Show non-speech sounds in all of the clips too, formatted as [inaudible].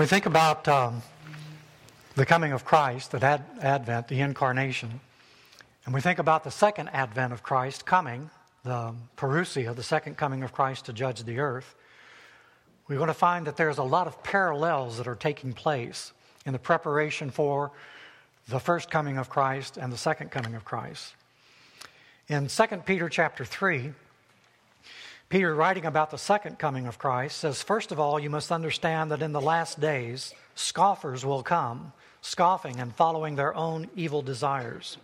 When we think about um, the coming of Christ, the ad- Advent, the incarnation, and we think about the second Advent of Christ coming, the parousia, the second coming of Christ to judge the earth, we're going to find that there's a lot of parallels that are taking place in the preparation for the first coming of Christ and the second coming of Christ. In 2 Peter chapter 3, Peter, writing about the second coming of Christ, says, First of all, you must understand that in the last days, scoffers will come, scoffing and following their own evil desires.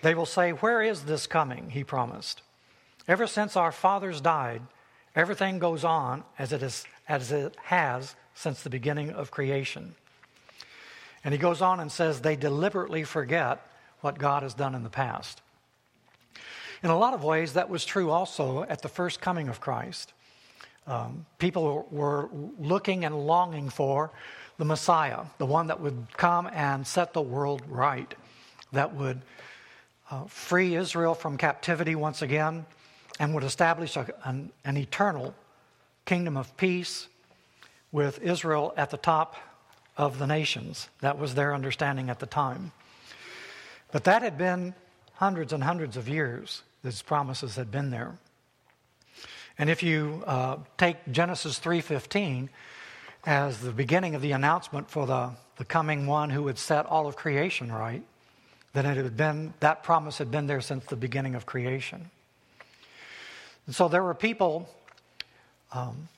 They will say, Where is this coming? He promised. Ever since our fathers died, everything goes on as it, is, as it has since the beginning of creation. And he goes on and says, They deliberately forget what God has done in the past. In a lot of ways, that was true also at the first coming of Christ. Um, people were looking and longing for the Messiah, the one that would come and set the world right, that would uh, free Israel from captivity once again, and would establish a, an, an eternal kingdom of peace with Israel at the top of the nations. That was their understanding at the time. But that had been hundreds and hundreds of years these promises had been there. And if you uh, take Genesis 3:15 as the beginning of the announcement for the, the coming one who would set all of creation right, then it had been that promise had been there since the beginning of creation. And so there were people um,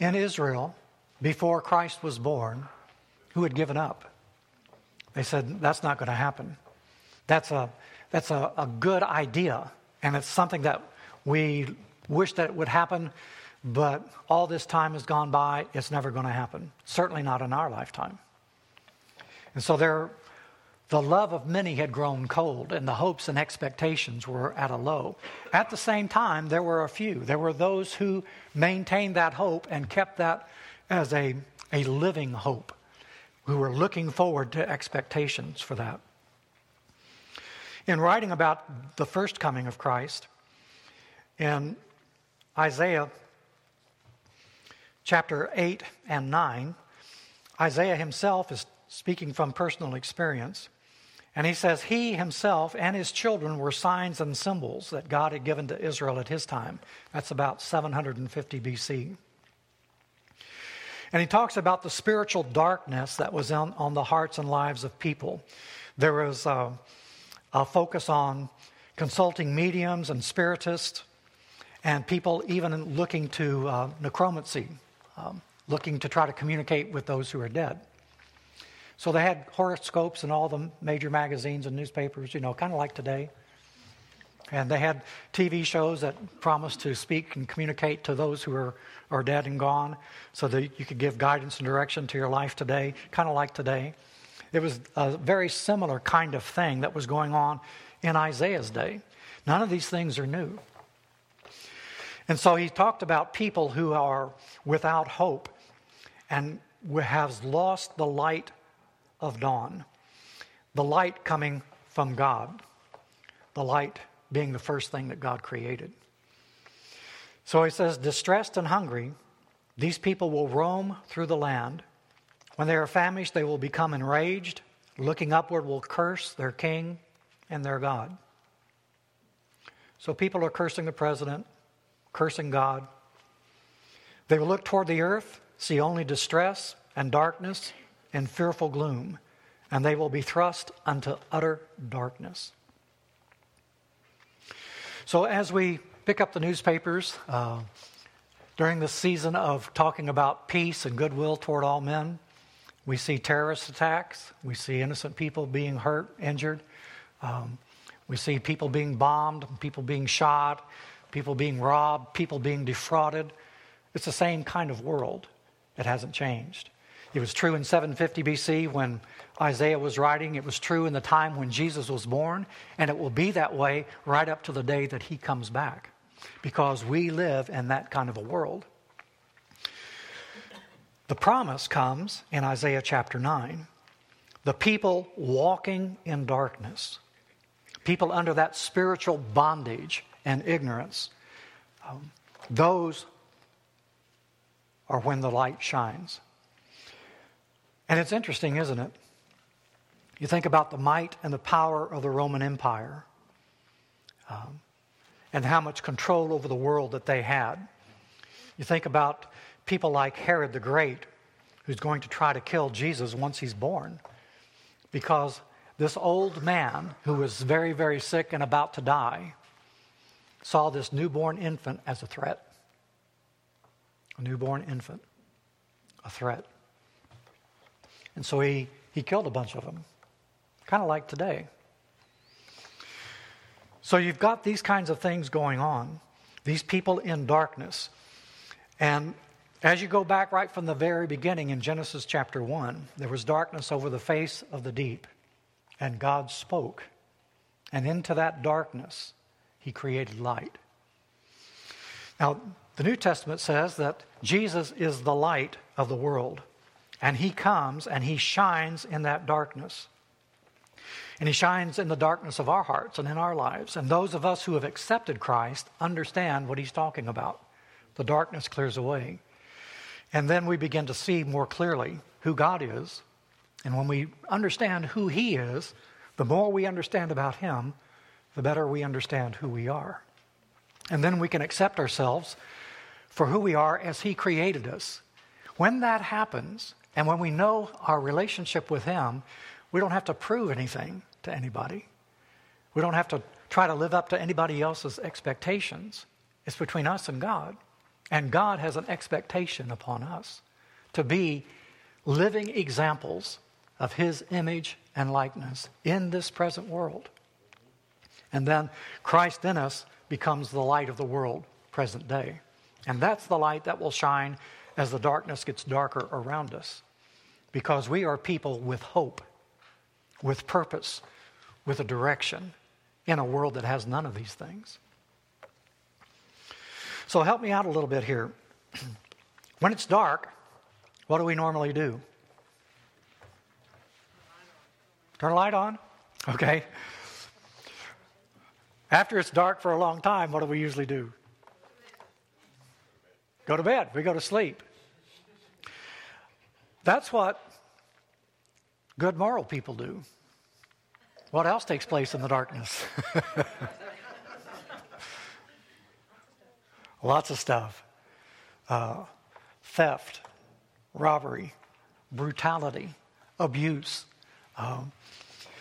in Israel before Christ was born who had given up. They said, That's not going to happen. That's a, that's a, a good idea, and it's something that we wish that it would happen, but all this time has gone by. It's never going to happen. Certainly not in our lifetime. And so there, the love of many had grown cold, and the hopes and expectations were at a low. At the same time, there were a few. There were those who maintained that hope and kept that as a, a living hope, who were looking forward to expectations for that. In writing about the first coming of Christ, in Isaiah chapter 8 and 9, Isaiah himself is speaking from personal experience. And he says, He himself and his children were signs and symbols that God had given to Israel at his time. That's about 750 BC. And he talks about the spiritual darkness that was on, on the hearts and lives of people. There was uh, I'll focus on consulting mediums and spiritists and people even looking to uh, necromancy, um, looking to try to communicate with those who are dead. So they had horoscopes in all the major magazines and newspapers, you know, kind of like today. And they had TV shows that promised to speak and communicate to those who are, are dead and gone so that you could give guidance and direction to your life today, kind of like today. It was a very similar kind of thing that was going on in Isaiah's day. None of these things are new. And so he talked about people who are without hope and has lost the light of dawn, the light coming from God, the light being the first thing that God created. So he says, distressed and hungry, these people will roam through the land when they are famished, they will become enraged. Looking upward, will curse their king and their God. So people are cursing the president, cursing God. They will look toward the earth, see only distress and darkness and fearful gloom, and they will be thrust unto utter darkness. So, as we pick up the newspapers uh, during this season of talking about peace and goodwill toward all men, we see terrorist attacks. We see innocent people being hurt, injured. Um, we see people being bombed, people being shot, people being robbed, people being defrauded. It's the same kind of world. It hasn't changed. It was true in 750 BC when Isaiah was writing. It was true in the time when Jesus was born. And it will be that way right up to the day that he comes back because we live in that kind of a world. The promise comes in Isaiah chapter 9. The people walking in darkness, people under that spiritual bondage and ignorance, um, those are when the light shines. And it's interesting, isn't it? You think about the might and the power of the Roman Empire um, and how much control over the world that they had. You think about people like Herod the Great, who's going to try to kill Jesus once he's born, because this old man who was very, very sick and about to die saw this newborn infant as a threat. A newborn infant, a threat. And so he, he killed a bunch of them, kind of like today. So you've got these kinds of things going on, these people in darkness. And as you go back right from the very beginning in Genesis chapter 1, there was darkness over the face of the deep, and God spoke. And into that darkness, He created light. Now, the New Testament says that Jesus is the light of the world, and He comes and He shines in that darkness. And He shines in the darkness of our hearts and in our lives. And those of us who have accepted Christ understand what He's talking about. The darkness clears away. And then we begin to see more clearly who God is. And when we understand who He is, the more we understand about Him, the better we understand who we are. And then we can accept ourselves for who we are as He created us. When that happens, and when we know our relationship with Him, we don't have to prove anything to anybody. We don't have to try to live up to anybody else's expectations. It's between us and God. And God has an expectation upon us to be living examples of His image and likeness in this present world. And then Christ in us becomes the light of the world, present day. And that's the light that will shine as the darkness gets darker around us. Because we are people with hope, with purpose, with a direction in a world that has none of these things. So help me out a little bit here. [clears throat] when it's dark, what do we normally do? Turn a light on? Okay. After it's dark for a long time, what do we usually do? Go to bed. We go to sleep. That's what good moral people do. What else takes place in the darkness? [laughs] Lots of stuff uh, theft, robbery, brutality, abuse, um,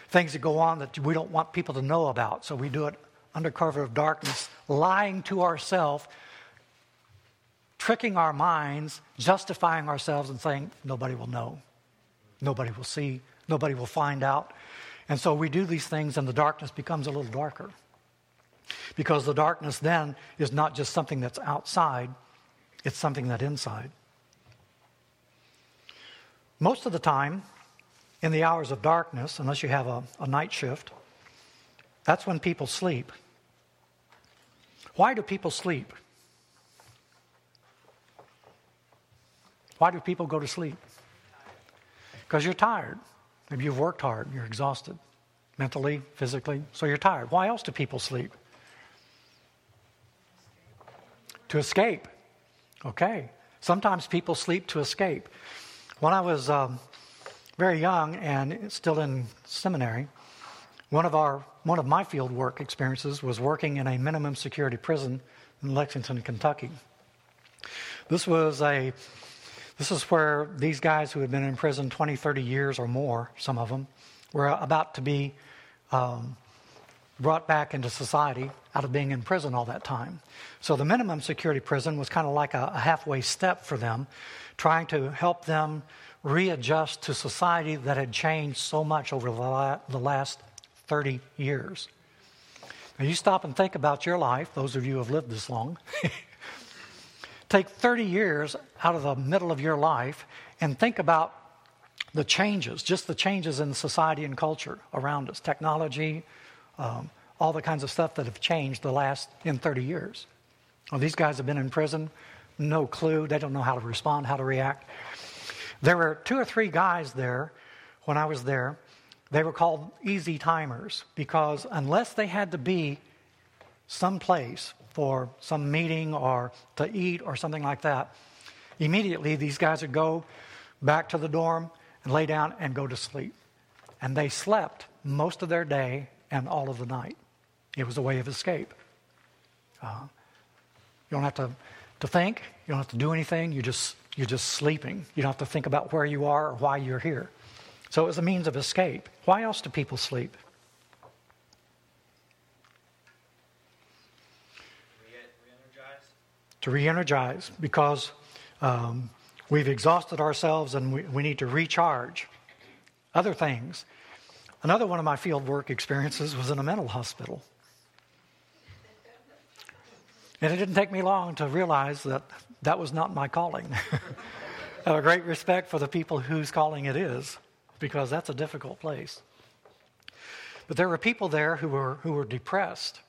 things that go on that we don't want people to know about. So we do it under cover of darkness, lying to ourselves, tricking our minds, justifying ourselves, and saying, nobody will know, nobody will see, nobody will find out. And so we do these things, and the darkness becomes a little darker. Because the darkness then is not just something that's outside, it's something that's inside. Most of the time, in the hours of darkness, unless you have a, a night shift, that's when people sleep. Why do people sleep? Why do people go to sleep? Because you're tired. Maybe you've worked hard, you're exhausted, mentally, physically, so you're tired. Why else do people sleep? To escape. Okay. Sometimes people sleep to escape. When I was um, very young and still in seminary, one of our one of my field work experiences was working in a minimum security prison in Lexington, Kentucky. This was a this is where these guys who had been in prison 20, 30 years or more, some of them, were about to be um, brought back into society out of being in prison all that time. So the minimum security prison was kind of like a, a halfway step for them, trying to help them readjust to society that had changed so much over the, la- the last 30 years. Now, you stop and think about your life, those of you who have lived this long. [laughs] Take 30 years out of the middle of your life and think about the changes, just the changes in society and culture around us, technology, um, all the kinds of stuff that have changed the last in 30 years. Well, these guys have been in prison, no clue. They don't know how to respond, how to react. There were two or three guys there when I was there. They were called easy timers because unless they had to be someplace for some meeting or to eat or something like that, immediately these guys would go back to the dorm and lay down and go to sleep. And they slept most of their day and all of the night. It was a way of escape. Uh, you don't have to, to think, you don't have to do anything, you just, you're just sleeping. You don't have to think about where you are or why you're here. So it was a means of escape. Why else do people sleep? to re energize because um, we've exhausted ourselves and we, we need to recharge. Other things. Another one of my field work experiences was in a mental hospital. And it didn't take me long to realize that that was not my calling. [laughs] I have a great respect for the people whose calling it is, because that's a difficult place. But there were people there who were, who were depressed,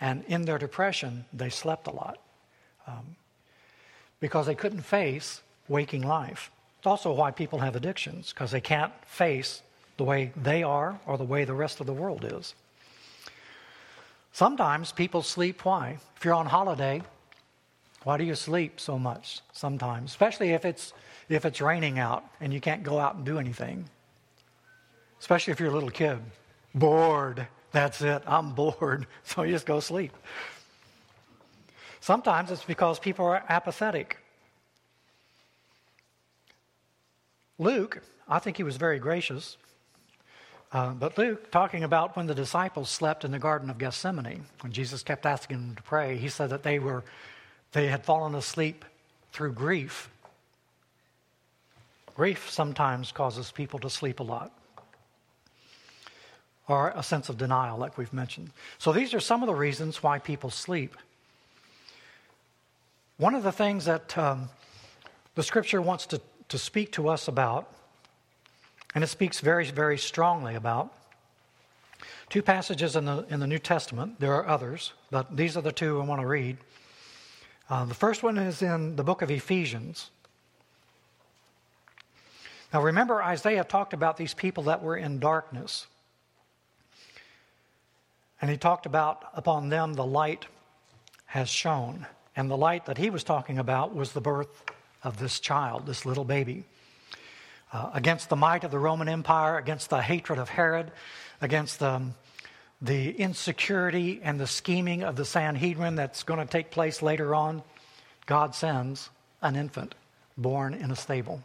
and in their depression, they slept a lot um, because they couldn't face waking life. It's also why people have addictions, because they can't face the way they are or the way the rest of the world is. Sometimes people sleep why? If you're on holiday, why do you sleep so much sometimes? Especially if it's if it's raining out and you can't go out and do anything. Especially if you're a little kid. Bored. That's it. I'm bored. [laughs] So you just go sleep. Sometimes it's because people are apathetic. Luke, I think he was very gracious. Uh, but Luke, talking about when the disciples slept in the Garden of Gethsemane, when Jesus kept asking them to pray, he said that they were they had fallen asleep through grief. Grief sometimes causes people to sleep a lot, or a sense of denial, like we've mentioned. So these are some of the reasons why people sleep. One of the things that um, the scripture wants to, to speak to us about, and it speaks very, very strongly about, two passages in the, in the New Testament. There are others, but these are the two I want to read. Uh, the first one is in the book of Ephesians. Now, remember, Isaiah talked about these people that were in darkness. And he talked about upon them the light has shone. And the light that he was talking about was the birth of this child, this little baby. Uh, against the might of the Roman Empire, against the hatred of Herod, against the, the insecurity and the scheming of the Sanhedrin that's going to take place later on, God sends an infant born in a stable.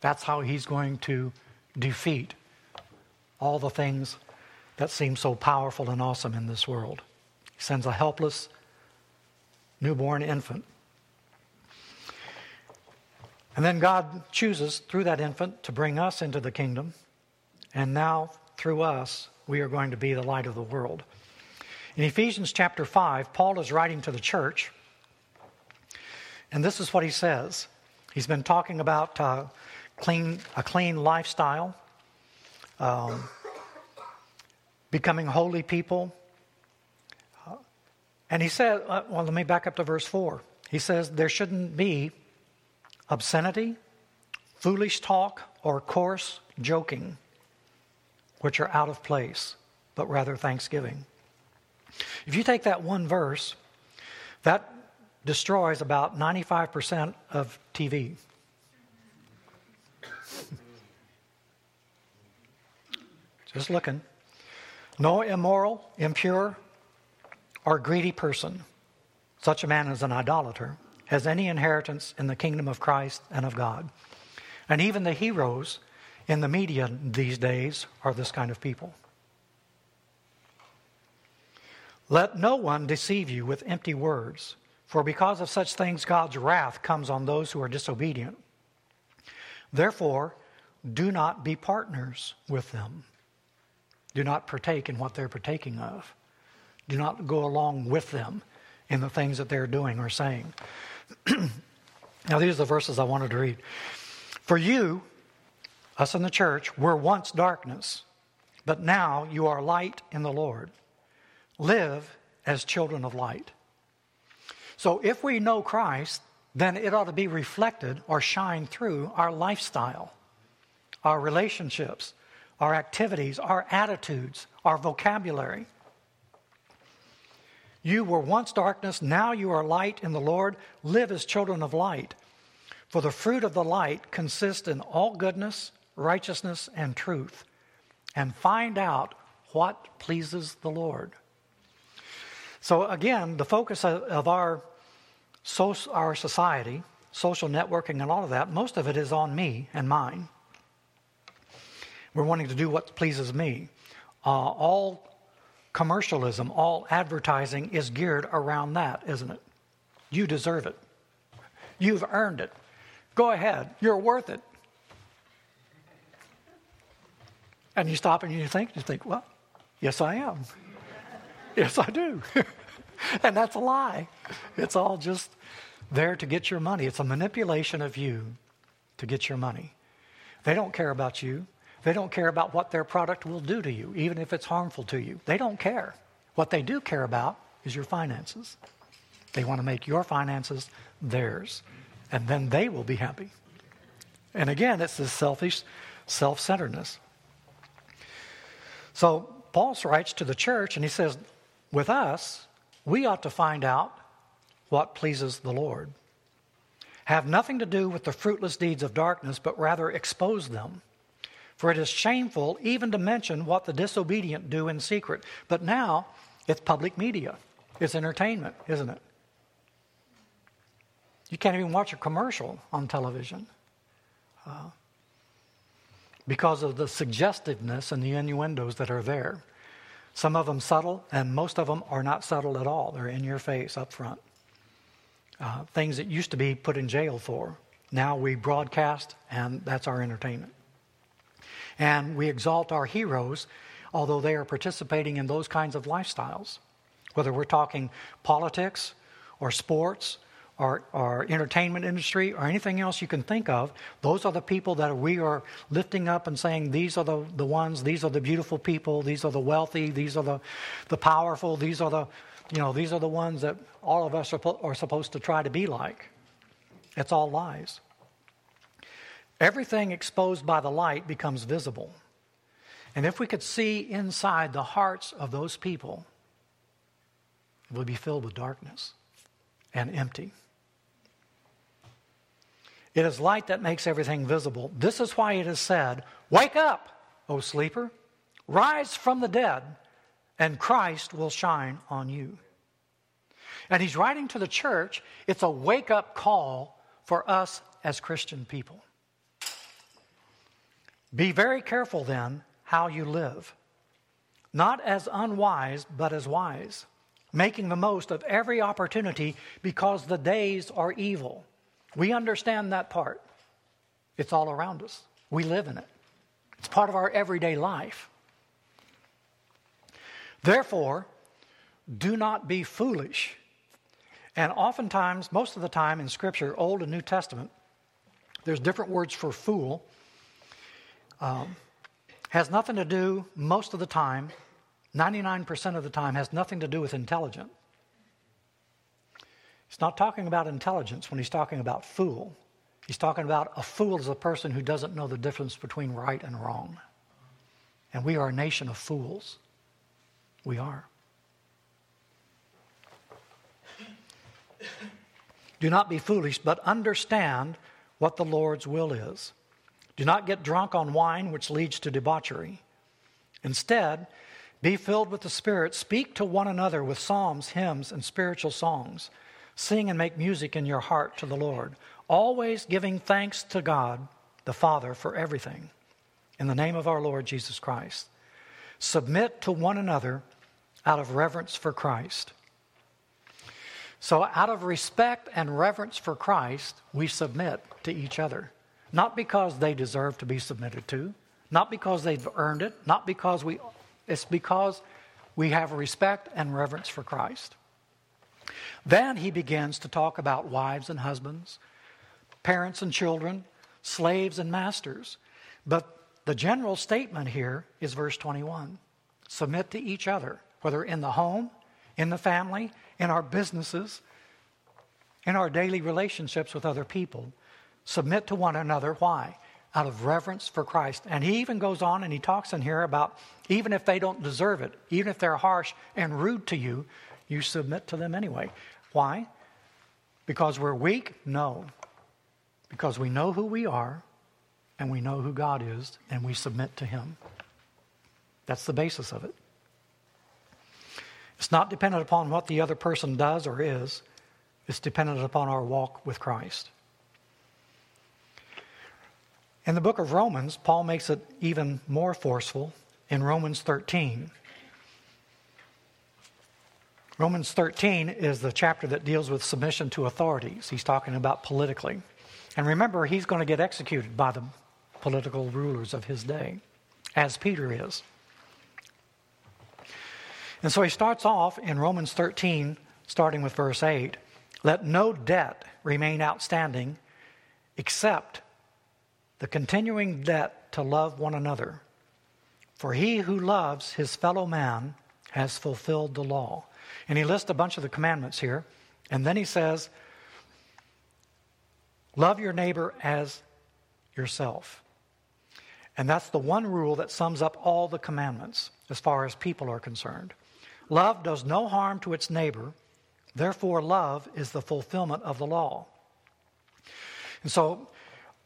That's how he's going to defeat all the things that seem so powerful and awesome in this world. He sends a helpless, newborn infant. And then God chooses through that infant to bring us into the kingdom. And now, through us, we are going to be the light of the world. In Ephesians chapter 5, Paul is writing to the church. And this is what he says. He's been talking about uh, clean, a clean lifestyle, um, becoming holy people, and he said, uh, well, let me back up to verse 4. He says, there shouldn't be obscenity, foolish talk, or coarse joking, which are out of place, but rather thanksgiving. If you take that one verse, that destroys about 95% of TV. [laughs] Just looking. No immoral, impure, or greedy person, such a man is an idolater, has any inheritance in the kingdom of Christ and of God. And even the heroes in the media these days are this kind of people. Let no one deceive you with empty words, for because of such things God's wrath comes on those who are disobedient. Therefore, do not be partners with them. Do not partake in what they're partaking of. Do not go along with them in the things that they're doing or saying. [clears throat] now, these are the verses I wanted to read. For you, us in the church, were once darkness, but now you are light in the Lord. Live as children of light. So, if we know Christ, then it ought to be reflected or shine through our lifestyle, our relationships, our activities, our attitudes, our vocabulary. You were once darkness, now you are light in the Lord. Live as children of light. For the fruit of the light consists in all goodness, righteousness, and truth, and find out what pleases the Lord. So, again, the focus of our, our society, social networking, and all of that, most of it is on me and mine. We're wanting to do what pleases me. Uh, all commercialism, all advertising is geared around that, isn't it? You deserve it. You've earned it. Go ahead. You're worth it. And you stop and you think, you think, well, yes, I am. [laughs] yes, I do. [laughs] and that's a lie. It's all just there to get your money. It's a manipulation of you to get your money. They don't care about you. They don't care about what their product will do to you, even if it's harmful to you. They don't care. What they do care about is your finances. They want to make your finances theirs, and then they will be happy. And again, it's this selfish self centeredness. So Paul writes to the church and he says, with us, we ought to find out what pleases the Lord. Have nothing to do with the fruitless deeds of darkness, but rather expose them. For it is shameful even to mention what the disobedient do in secret. But now it's public media, it's entertainment, isn't it? You can't even watch a commercial on television. Uh, because of the suggestiveness and the innuendos that are there. Some of them subtle, and most of them are not subtle at all. They're in your face up front. Uh, things that used to be put in jail for. Now we broadcast, and that's our entertainment. And we exalt our heroes, although they are participating in those kinds of lifestyles. Whether we're talking politics or sports or, our entertainment industry or anything else you can think of, those are the people that we are lifting up and saying, these are the, the ones, these are the beautiful people, these are the wealthy, these are the, the powerful, these are the, you know, these are the ones that all of us are, are supposed to try to be like. It's all lies. Everything exposed by the light becomes visible. And if we could see inside the hearts of those people, it would be filled with darkness and empty. It is light that makes everything visible. This is why it is said, Wake up, O sleeper, rise from the dead, and Christ will shine on you. And he's writing to the church, it's a wake up call for us as Christian people. Be very careful then how you live, not as unwise, but as wise, making the most of every opportunity because the days are evil. We understand that part. It's all around us, we live in it, it's part of our everyday life. Therefore, do not be foolish. And oftentimes, most of the time in Scripture, Old and New Testament, there's different words for fool. Um, has nothing to do, most of the time, 99% of the time, has nothing to do with intelligence. He's not talking about intelligence when he's talking about fool. He's talking about a fool is a person who doesn't know the difference between right and wrong. And we are a nation of fools. We are. Do not be foolish, but understand what the Lord's will is. Do not get drunk on wine, which leads to debauchery. Instead, be filled with the Spirit. Speak to one another with psalms, hymns, and spiritual songs Sing and make music in your heart to the Lord, always giving thanks to God the Father for everything. In the name of our Lord Jesus Christ. Submit to one another out of reverence for Christ. So, out of respect and reverence for Christ, we submit to each other. Not because they deserve to be submitted to, not because they've earned it, not because we, it's because we have respect and reverence for Christ. Then he begins to talk about wives and husbands, parents and children, slaves and masters. But the general statement here is verse 21 submit to each other, whether in the home, in the family, in our businesses, in our daily relationships with other people. Submit to one another. Why? Out of reverence for Christ. And he even goes on and he talks in here about even if they don't deserve it, even if they're harsh and rude to you, you submit to them anyway. Why? Because we're weak? No. because we know who we are and we know who God is and we submit to Him. That's the basis of it. It's not dependent upon what the other person does or is, it's dependent upon our walk with Christ. In the book of Romans, Paul makes it even more forceful in Romans 13. Romans 13 is the chapter that deals with submission to authorities. He's talking about politically. And remember, he's going to get executed by the political rulers of his day, as Peter is. And so he starts off in Romans 13, starting with verse 8 Let no debt remain outstanding except the continuing debt to love one another. For he who loves his fellow man has fulfilled the law. And he lists a bunch of the commandments here. And then he says, Love your neighbor as yourself. And that's the one rule that sums up all the commandments as far as people are concerned. Love does no harm to its neighbor, therefore, love is the fulfillment of the law. And so,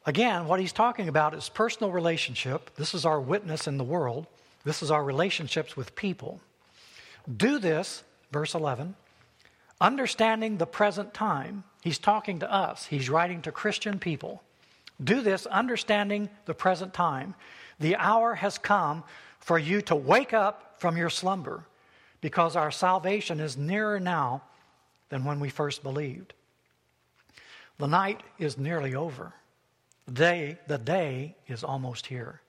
again, what he's talking about is personal relationship. This is our witness in the world, this is our relationships with people. Do this verse 11, understanding the present time. He's talking to us, he's writing to Christian people. Do this understanding the present time. The hour has come for you to wake up from your slumber because our salvation is nearer now than when we first believed. The night is nearly over. Day, the day is almost here.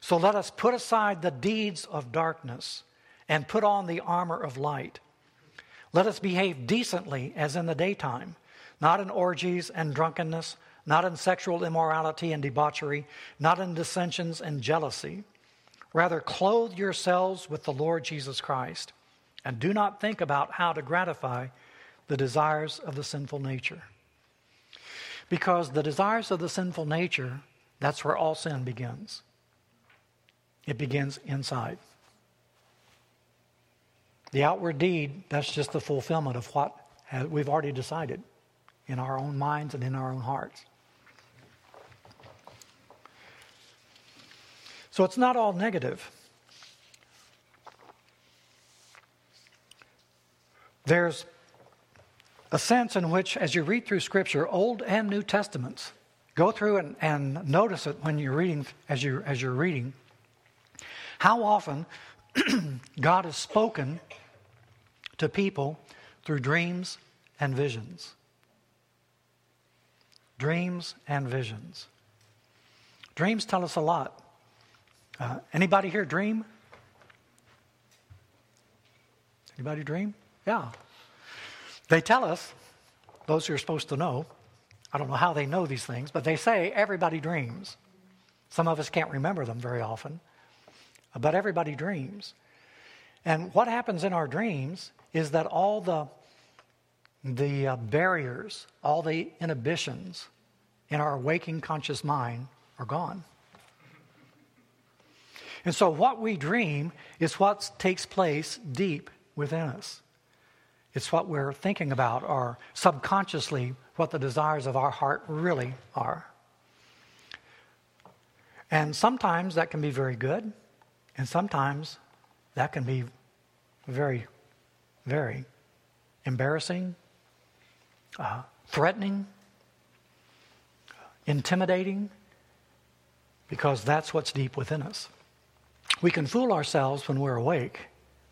So let us put aside the deeds of darkness and put on the armor of light. Let us behave decently as in the daytime, not in orgies and drunkenness, not in sexual immorality and debauchery, not in dissensions and jealousy. Rather, clothe yourselves with the Lord Jesus Christ, and do not think about how to gratify the desires of the sinful nature. Because the desires of the sinful nature, that's where all sin begins. It begins inside. The outward deed, that's just the fulfillment of what we've already decided in our own minds and in our own hearts. So it's not all negative. There's a sense in which, as you read through Scripture, Old and New Testaments, go through and, and notice it when you're reading, as you're, as you're reading, how often [clears throat] God has spoken to people through dreams and visions. Dreams and visions. Dreams tell us a lot. Uh, anybody here dream? Anybody dream? Yeah. They tell us, those who are supposed to know, I don't know how they know these things, but they say everybody dreams. Some of us can't remember them very often, but everybody dreams. And what happens in our dreams is that all the, the uh, barriers, all the inhibitions in our waking conscious mind are gone. And so, what we dream is what takes place deep within us. It's what we're thinking about, or subconsciously, what the desires of our heart really are. And sometimes that can be very good, and sometimes that can be very very embarrassing, uh, threatening, intimidating, because that's what's deep within us. We can fool ourselves when we're awake.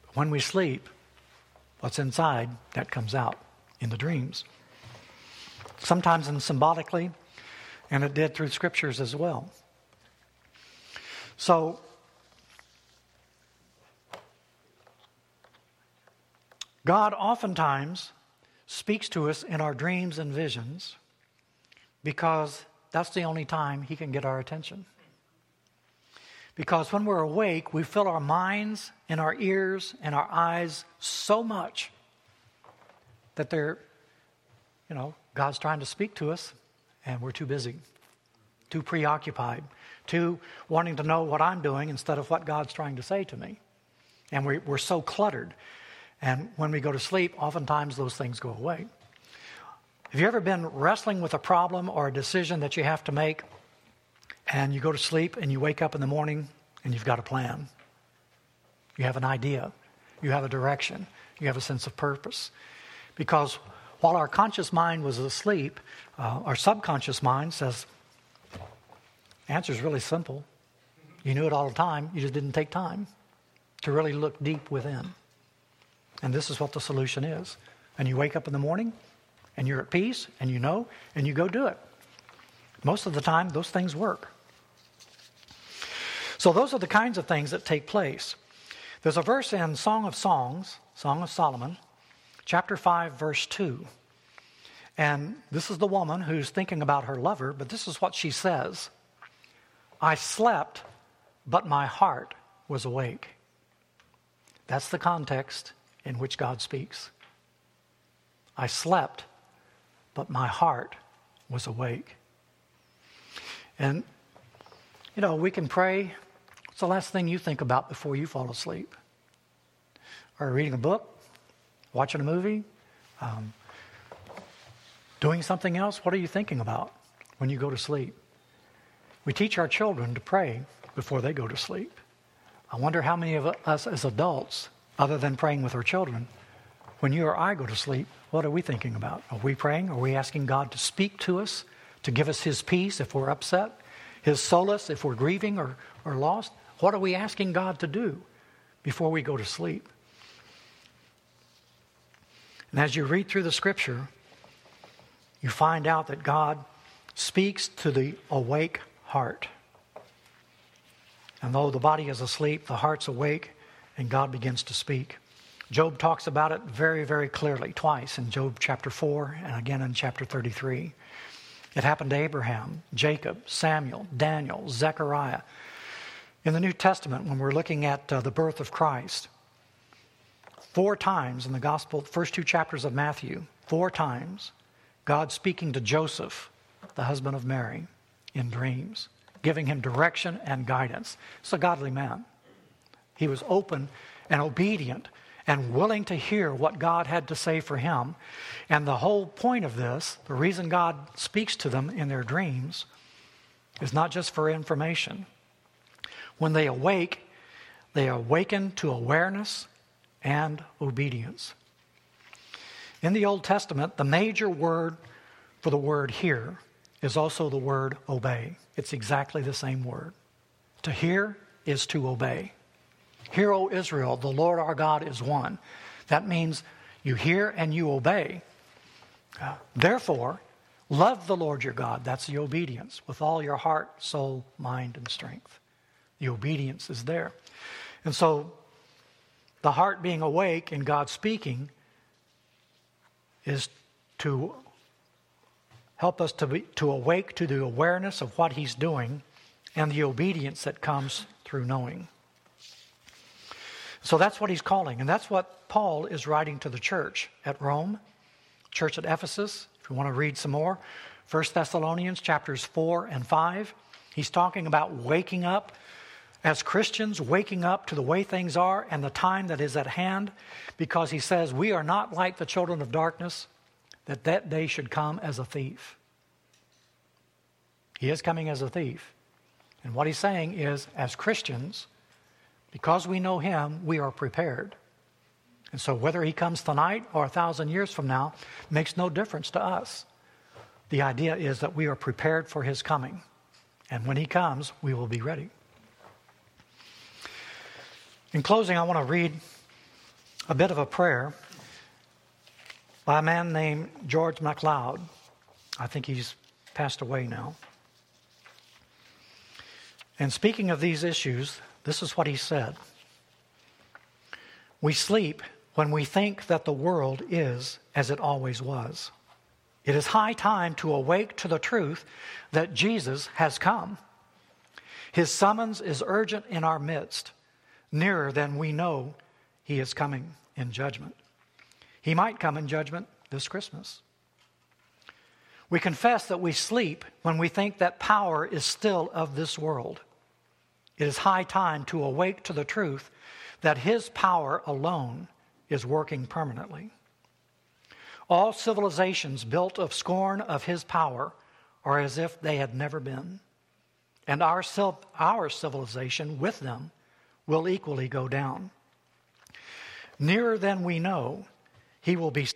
but When we sleep, what's inside, that comes out in the dreams. Sometimes and symbolically, and it did through scriptures as well. So God oftentimes speaks to us in our dreams and visions because that's the only time He can get our attention. Because when we're awake, we fill our minds and our ears and our eyes so much that they're, you know, God's trying to speak to us and we're too busy, too preoccupied, too wanting to know what I'm doing instead of what God's trying to say to me. And we, are so cluttered. And when we go to sleep, oftentimes those things go away. Have you ever been wrestling with a problem or a decision that you have to make, and you go to sleep and you wake up in the morning and you've got a plan? You have an idea, you have a direction, you have a sense of purpose. Because while our conscious mind was asleep, uh, our subconscious mind says, answer is really simple. You knew it all the time, you just didn't take time to really look deep within. And this is what the solution is. And you wake up in the morning and you're at peace and you know and you go do it. Most of the time, those things work. So, those are the kinds of things that take place. There's a verse in Song of Songs, Song of Solomon, chapter 5, verse 2. And this is the woman who's thinking about her lover, but this is what she says I slept, but my heart was awake. That's the context in which God speaks. I slept, but my heart was awake. And, you know, we can pray. What's the last thing you think about before you fall asleep? Or reading a book? Watching a movie? Um, doing something else? What are you thinking about when you go to sleep? We teach our children to pray before they go to sleep. I wonder how many of us as adults, other than praying with our children, when you or I go to sleep, what are we thinking about? Are we praying? Are we asking God to speak to us, to give us His peace if we're upset, His solace if we're grieving or, or lost? What are we asking God to do before we go to sleep? And as you read through the scripture, you find out that God speaks to the awake heart. And though the body is asleep, the heart's awake, and God begins to speak. Job talks about it very, very clearly, twice in Job chapter 4 and again in chapter 33. It happened to Abraham, Jacob, Samuel, Daniel, Zechariah. In the New Testament, when we're looking at uh, the birth of Christ, four times in the gospel, first two chapters of Matthew, four times, God speaking to Joseph, the husband of Mary, in dreams giving him direction and guidance. It's a godly man. He was open and obedient and willing to hear what God had to say for him. And the whole point of this, the reason God speaks to them in their dreams, is not just for information. When they awake, they awaken to awareness and obedience. In the Old Testament, the major word for the word hear is also the word obey. It's exactly the same word. To hear is to obey. Hear, O Israel, the Lord our God is one. That means you hear and you obey. Uh, therefore, love the Lord your God. That's the obedience with all your heart, soul, mind, and strength. The obedience is there. And so, the heart being awake and God speaking is to help us to, be, to awake to the awareness of what He's doing and the obedience that comes through knowing. So that's what he's calling, and that's what Paul is writing to the church at Rome, church at Ephesus. If you want to read some more, 1 Thessalonians chapters 4 and 5. He's talking about waking up as Christians, waking up to the way things are and the time that is at hand, because he says, We are not like the children of darkness, that that day should come as a thief. He is coming as a thief. And what he's saying is, as Christians, because we know him, we are prepared. And so whether he comes tonight or a thousand years from now makes no difference to us. The idea is that we are prepared for his coming. And when he comes, we will be ready. In closing, I want to read a bit of a prayer by a man named George MacLeod. I think he's passed away now. And speaking of these issues, this is what he said We sleep when we think that the world is as it always was. It is high time to awake to the truth that Jesus has come. His summons is urgent in our midst, nearer than we know he is coming in judgment. He might come in judgment this Christmas. We confess that we sleep when we think that power is still of this world. It is high time to awake to the truth that his power alone is working permanently. All civilizations built of scorn of his power are as if they had never been, and our, our civilization with them will equally go down. Nearer than we know, he will be